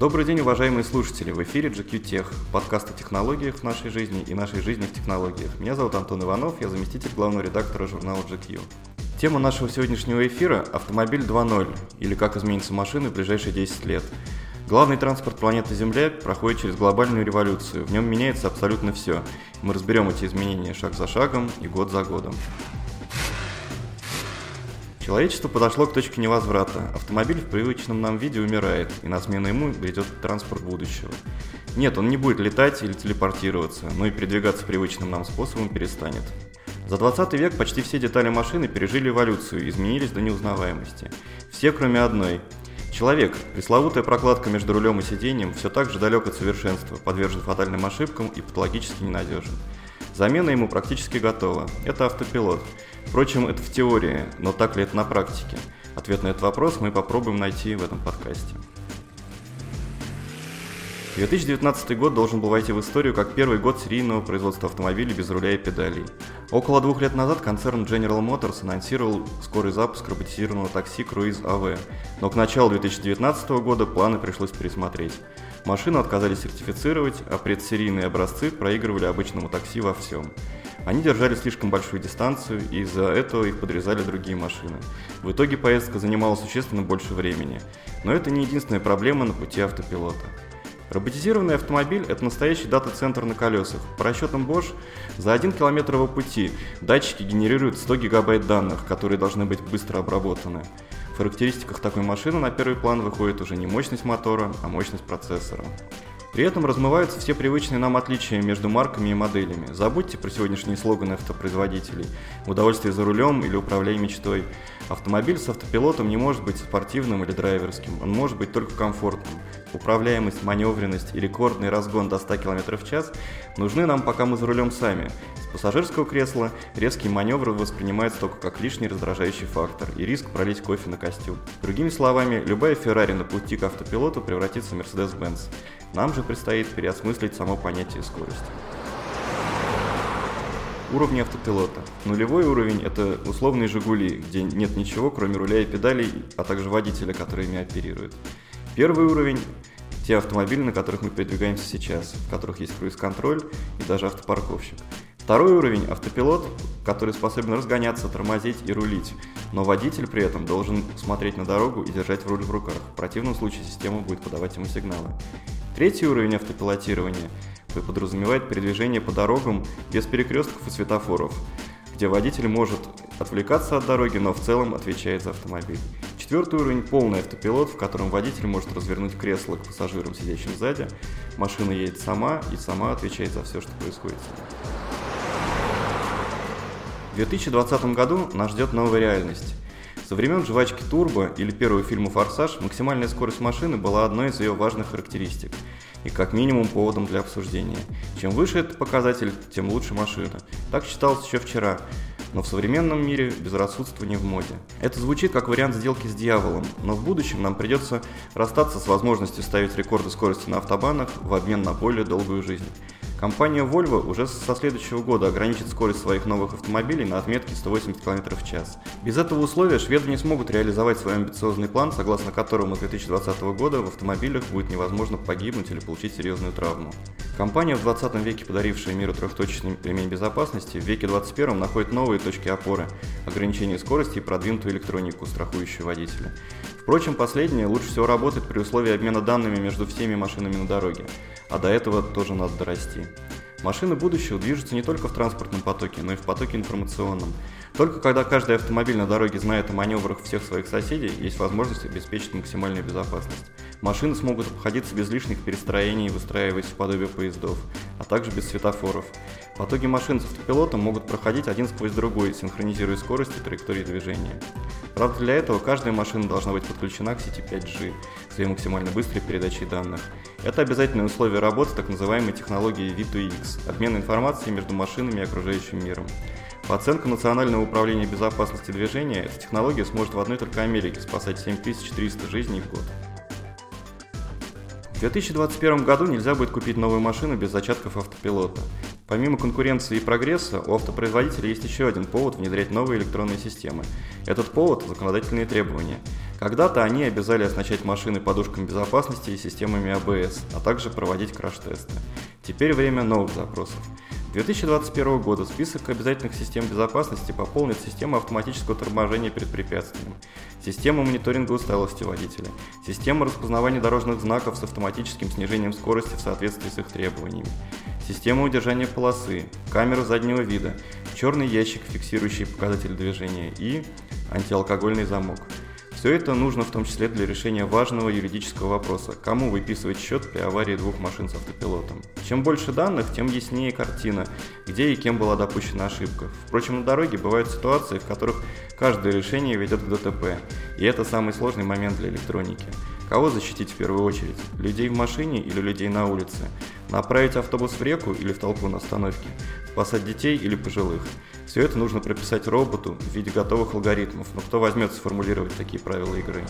Добрый день, уважаемые слушатели! В эфире GQ Tech, подкаст о технологиях в нашей жизни и нашей жизни в технологиях. Меня зовут Антон Иванов, я заместитель главного редактора журнала GQ. Тема нашего сегодняшнего эфира – автомобиль 2.0, или как изменится машины в ближайшие 10 лет. Главный транспорт планеты Земля проходит через глобальную революцию, в нем меняется абсолютно все. Мы разберем эти изменения шаг за шагом и год за годом. Человечество подошло к точке невозврата. Автомобиль в привычном нам виде умирает, и на смену ему придет транспорт будущего. Нет, он не будет летать или телепортироваться, но и передвигаться привычным нам способом перестанет. За 20 век почти все детали машины пережили эволюцию, изменились до неузнаваемости. Все, кроме одной. Человек, пресловутая прокладка между рулем и сиденьем, все так же далек от совершенства, подвержен фатальным ошибкам и патологически ненадежен. Замена ему практически готова. Это автопилот. Впрочем, это в теории, но так ли это на практике? Ответ на этот вопрос мы попробуем найти в этом подкасте. 2019 год должен был войти в историю как первый год серийного производства автомобилей без руля и педалей. Около двух лет назад концерн General Motors анонсировал скорый запуск роботизированного такси Cruise AV, но к началу 2019 года планы пришлось пересмотреть. Машину отказались сертифицировать, а предсерийные образцы проигрывали обычному такси во всем. Они держали слишком большую дистанцию, и из-за этого их подрезали другие машины. В итоге поездка занимала существенно больше времени. Но это не единственная проблема на пути автопилота. Роботизированный автомобиль – это настоящий дата-центр на колесах. По расчетам Bosch, за 1 километр его пути датчики генерируют 100 гигабайт данных, которые должны быть быстро обработаны. В характеристиках такой машины на первый план выходит уже не мощность мотора, а мощность процессора. При этом размываются все привычные нам отличия между марками и моделями. Забудьте про сегодняшние слоганы автопроизводителей. Удовольствие за рулем или управляй мечтой. Автомобиль с автопилотом не может быть спортивным или драйверским. Он может быть только комфортным. Управляемость, маневренность и рекордный разгон до 100 км в час нужны нам, пока мы за рулем сами. Пассажирского кресла резкий маневр воспринимается только как лишний раздражающий фактор и риск пролить кофе на костюм. Другими словами, любая Феррари на пути к автопилоту превратится в Mercedes-Benz. Нам же предстоит переосмыслить само понятие скорости. Уровни автопилота. Нулевой уровень – это условные «Жигули», где нет ничего, кроме руля и педалей, а также водителя, который ими оперирует. Первый уровень – те автомобили, на которых мы передвигаемся сейчас, в которых есть круиз-контроль и даже автопарковщик. Второй уровень – автопилот, который способен разгоняться, тормозить и рулить, но водитель при этом должен смотреть на дорогу и держать руль в руках. В противном случае система будет подавать ему сигналы. Третий уровень автопилотирования подразумевает передвижение по дорогам без перекрестков и светофоров, где водитель может отвлекаться от дороги, но в целом отвечает за автомобиль. Четвертый уровень – полный автопилот, в котором водитель может развернуть кресло к пассажирам, сидящим сзади. Машина едет сама и сама отвечает за все, что происходит В 2020 году нас ждет новая реальность. Со времен жвачки Турбо или первого фильма «Форсаж» максимальная скорость машины была одной из ее важных характеристик и как минимум поводом для обсуждения. Чем выше этот показатель, тем лучше машина. Так считалось еще вчера, но в современном мире безрассудство не в моде. Это звучит как вариант сделки с дьяволом, но в будущем нам придется расстаться с возможностью ставить рекорды скорости на автобанах в обмен на более долгую жизнь. Компания Volvo уже со следующего года ограничит скорость своих новых автомобилей на отметке 180 км в час. Без этого условия шведы не смогут реализовать свой амбициозный план, согласно которому с 2020 года в автомобилях будет невозможно погибнуть или получить серьезную травму. Компания в 20 веке, подарившая миру трехточечный ремень безопасности, в веке 21 находит новые точки опоры, ограничение скорости и продвинутую электронику, страхующую водителя. Впрочем, последнее лучше всего работает при условии обмена данными между всеми машинами на дороге, а до этого тоже надо дорасти. Машины будущего движутся не только в транспортном потоке, но и в потоке информационном. Только когда каждый автомобиль на дороге знает о маневрах всех своих соседей, есть возможность обеспечить максимальную безопасность. Машины смогут обходиться без лишних перестроений, выстраиваясь в подобие поездов, а также без светофоров. Потоки машин с автопилотом могут проходить один сквозь другой, синхронизируя скорость и траектории движения. Правда, для этого каждая машина должна быть подключена к сети 5G с ее максимально быстрой передачей данных. Это обязательное условие работы так называемой технологии V2X – обмен информацией между машинами и окружающим миром. По оценкам Национального управления безопасности движения, эта технология сможет в одной только Америке спасать 7300 жизней в год. В 2021 году нельзя будет купить новую машину без зачатков автопилота. Помимо конкуренции и прогресса, у автопроизводителя есть еще один повод внедрять новые электронные системы. Этот повод – законодательные требования. Когда-то они обязали оснащать машины подушками безопасности и системами АБС, а также проводить краш-тесты. Теперь время новых запросов. 2021 года список обязательных систем безопасности пополнит система автоматического торможения перед препятствием, система мониторинга усталости водителя, система распознавания дорожных знаков с автоматическим снижением скорости в соответствии с их требованиями, система удержания полосы, камера заднего вида, черный ящик, фиксирующий показатели движения и антиалкогольный замок – все это нужно в том числе для решения важного юридического вопроса, кому выписывать счет при аварии двух машин с автопилотом. Чем больше данных, тем яснее картина, где и кем была допущена ошибка. Впрочем, на дороге бывают ситуации, в которых каждое решение ведет к ДТП, и это самый сложный момент для электроники. Кого защитить в первую очередь? Людей в машине или людей на улице? Направить автобус в реку или в толпу на остановке? Спасать детей или пожилых? Все это нужно прописать роботу в виде готовых алгоритмов, но кто возьмет сформулировать такие правила игры?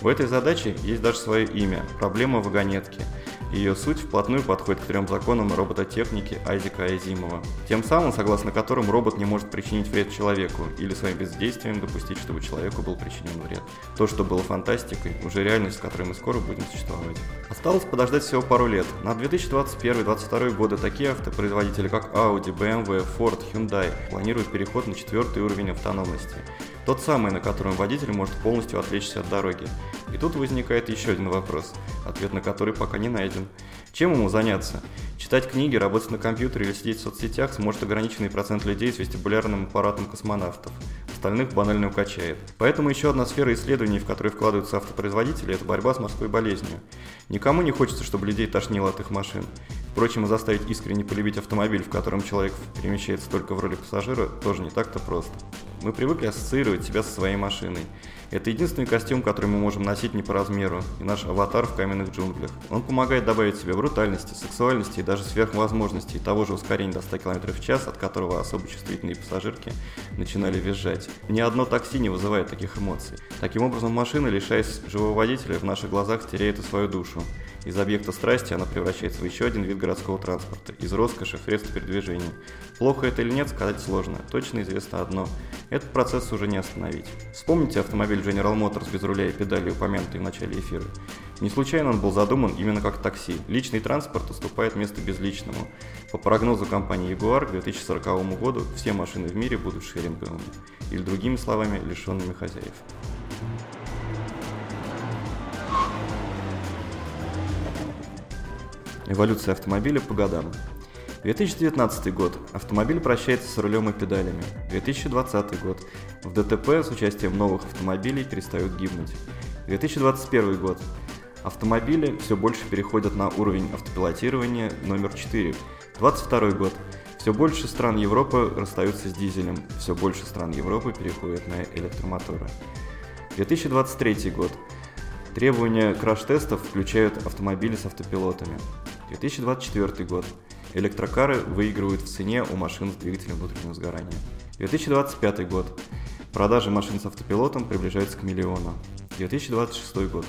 В этой задаче есть даже свое имя – проблема вагонетки – ее суть вплотную подходит к трем законам робототехники Айзека Айзимова, тем самым, согласно которым робот не может причинить вред человеку или своим бездействием допустить, чтобы человеку был причинен вред. То, что было фантастикой, уже реальность, с которой мы скоро будем существовать. Осталось подождать всего пару лет. На 2021-2022 годы такие автопроизводители, как Audi, BMW, Ford, Hyundai планируют переход на четвертый уровень автономности. Тот самый, на котором водитель может полностью отвлечься от дороги. И тут возникает еще один вопрос, ответ на который пока не найден. Чем ему заняться? Читать книги, работать на компьютере или сидеть в соцсетях сможет ограниченный процент людей с вестибулярным аппаратом космонавтов. Остальных банально укачает. Поэтому еще одна сфера исследований, в которой вкладываются автопроизводители, это борьба с морской болезнью. Никому не хочется, чтобы людей тошнило от их машин. Впрочем, заставить искренне полюбить автомобиль, в котором человек перемещается только в роли пассажира, тоже не так-то просто. Мы привыкли ассоциировать себя со своей машиной. Это единственный костюм, который мы можем носить не по размеру, и наш аватар в каменных джунглях. Он помогает добавить себе брутальности, сексуальности и даже сверхвозможностей того же ускорения до 100 км в час, от которого особо чувствительные пассажирки начинали визжать. Ни одно такси не вызывает таких эмоций. Таким образом, машина, лишаясь живого водителя, в наших глазах теряет и свою душу. Из объекта страсти она превращается в еще один вид городского транспорта, из роскоши в средства передвижения. Плохо это или нет, сказать сложно. Точно известно одно. Этот процесс уже не остановить. Вспомните автомобиль General Motors без руля и педали, упомянутый в начале эфира. Не случайно он был задуман именно как такси. Личный транспорт уступает место безличному. По прогнозу компании Jaguar к 2040 году все машины в мире будут шеринговыми. Или другими словами, лишенными хозяев. Эволюция автомобиля по годам. 2019 год. Автомобиль прощается с рулем и педалями. 2020 год. В ДТП с участием новых автомобилей перестают гибнуть. 2021 год. Автомобили все больше переходят на уровень автопилотирования номер 4. 2022 год. Все больше стран Европы расстаются с дизелем, все больше стран Европы переходят на электромоторы. 2023 год. Требования краш-тестов включают автомобили с автопилотами. 2024 год. Электрокары выигрывают в цене у машин с двигателем внутреннего сгорания. 2025 год. Продажи машин с автопилотом приближаются к миллиону. 2026 год.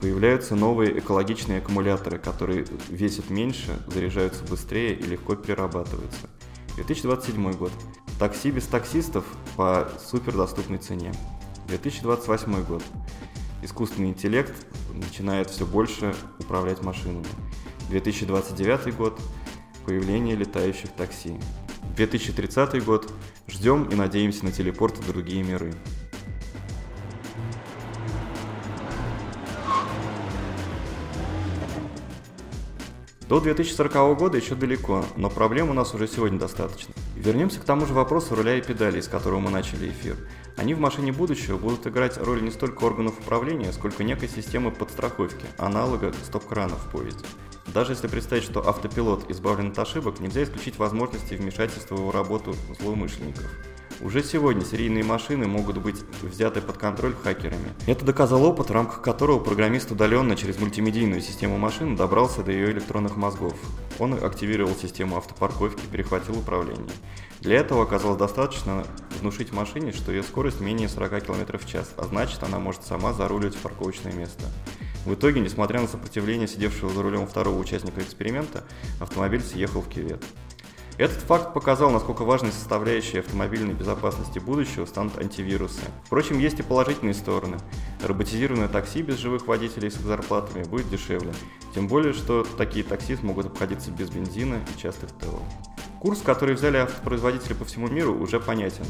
Появляются новые экологичные аккумуляторы, которые весят меньше, заряжаются быстрее и легко перерабатываются. 2027 год. Такси без таксистов по супердоступной цене. 2028 год. Искусственный интеллект начинает все больше управлять машинами. 2029 год – появление летающих такси. 2030 год – ждем и надеемся на телепорт в другие миры. До 2040 года еще далеко, но проблем у нас уже сегодня достаточно. Вернемся к тому же вопросу руля и педалей, с которого мы начали эфир. Они в машине будущего будут играть роль не столько органов управления, сколько некой системы подстраховки, аналога стоп-крана в поезде. Даже если представить, что автопилот избавлен от ошибок, нельзя исключить возможности вмешательства в его работу злоумышленников. Уже сегодня серийные машины могут быть взяты под контроль хакерами. Это доказал опыт, в рамках которого программист удаленно через мультимедийную систему машины добрался до ее электронных мозгов. Он активировал систему автопарковки, перехватил управление. Для этого оказалось достаточно внушить машине, что ее скорость менее 40 км в час, а значит она может сама заруливать в парковочное место. В итоге, несмотря на сопротивление сидевшего за рулем второго участника эксперимента, автомобиль съехал в кювет. Этот факт показал, насколько важной составляющей автомобильной безопасности будущего станут антивирусы. Впрочем, есть и положительные стороны. Роботизированное такси без живых водителей с зарплатами будет дешевле. Тем более, что такие такси смогут обходиться без бензина и частых ТО. Курс, который взяли автопроизводители по всему миру, уже понятен.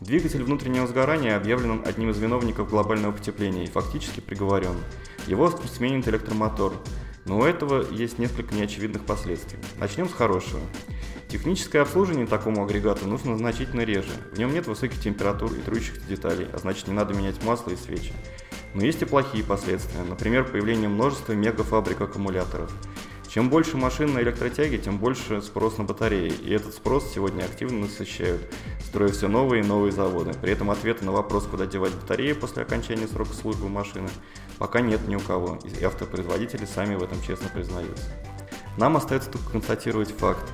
Двигатель внутреннего сгорания объявлен одним из виновников глобального потепления и фактически приговорен. Его сменит электромотор. Но у этого есть несколько неочевидных последствий. Начнем с хорошего. Техническое обслуживание такому агрегату нужно значительно реже. В нем нет высоких температур и трущихся деталей, а значит не надо менять масло и свечи. Но есть и плохие последствия, например, появление множества мегафабрик аккумуляторов. Чем больше машин на электротяге, тем больше спрос на батареи, и этот спрос сегодня активно насыщают, строя все новые и новые заводы. При этом ответа на вопрос, куда девать батареи после окончания срока службы машины, пока нет ни у кого, и автопроизводители сами в этом честно признаются. Нам остается только констатировать факт.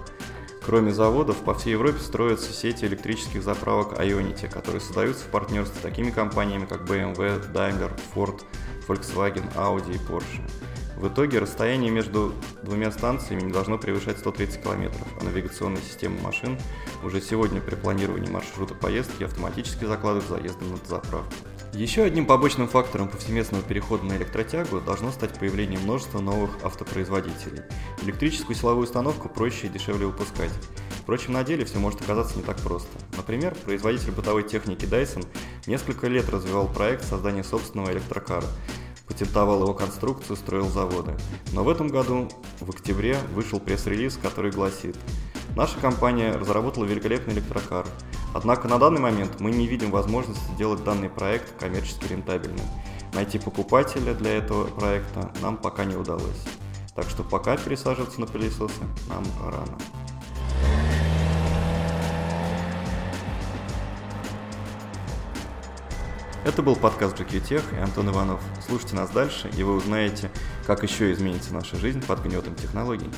Кроме заводов, по всей Европе строятся сети электрических заправок Ionity, которые создаются в партнерстве с такими компаниями, как BMW, Daimler, Ford, Volkswagen, Audi и Porsche. В итоге расстояние между двумя станциями не должно превышать 130 км, а навигационная система машин уже сегодня при планировании маршрута поездки автоматически закладывает заезды на заправку. Еще одним побочным фактором повсеместного перехода на электротягу должно стать появление множества новых автопроизводителей. Электрическую силовую установку проще и дешевле выпускать. Впрочем, на деле все может оказаться не так просто. Например, производитель бытовой техники Dyson несколько лет развивал проект создания собственного электрокара, патентовал его конструкцию, строил заводы. Но в этом году, в октябре, вышел пресс-релиз, который гласит Наша компания разработала великолепный электрокар, однако на данный момент мы не видим возможности сделать данный проект коммерчески рентабельным. Найти покупателя для этого проекта нам пока не удалось. Так что пока пересаживаться на пылесосы нам рано. Это был подкаст GQ Tech и Антон Иванов. Слушайте нас дальше, и вы узнаете, как еще изменится наша жизнь под гнетом технологий.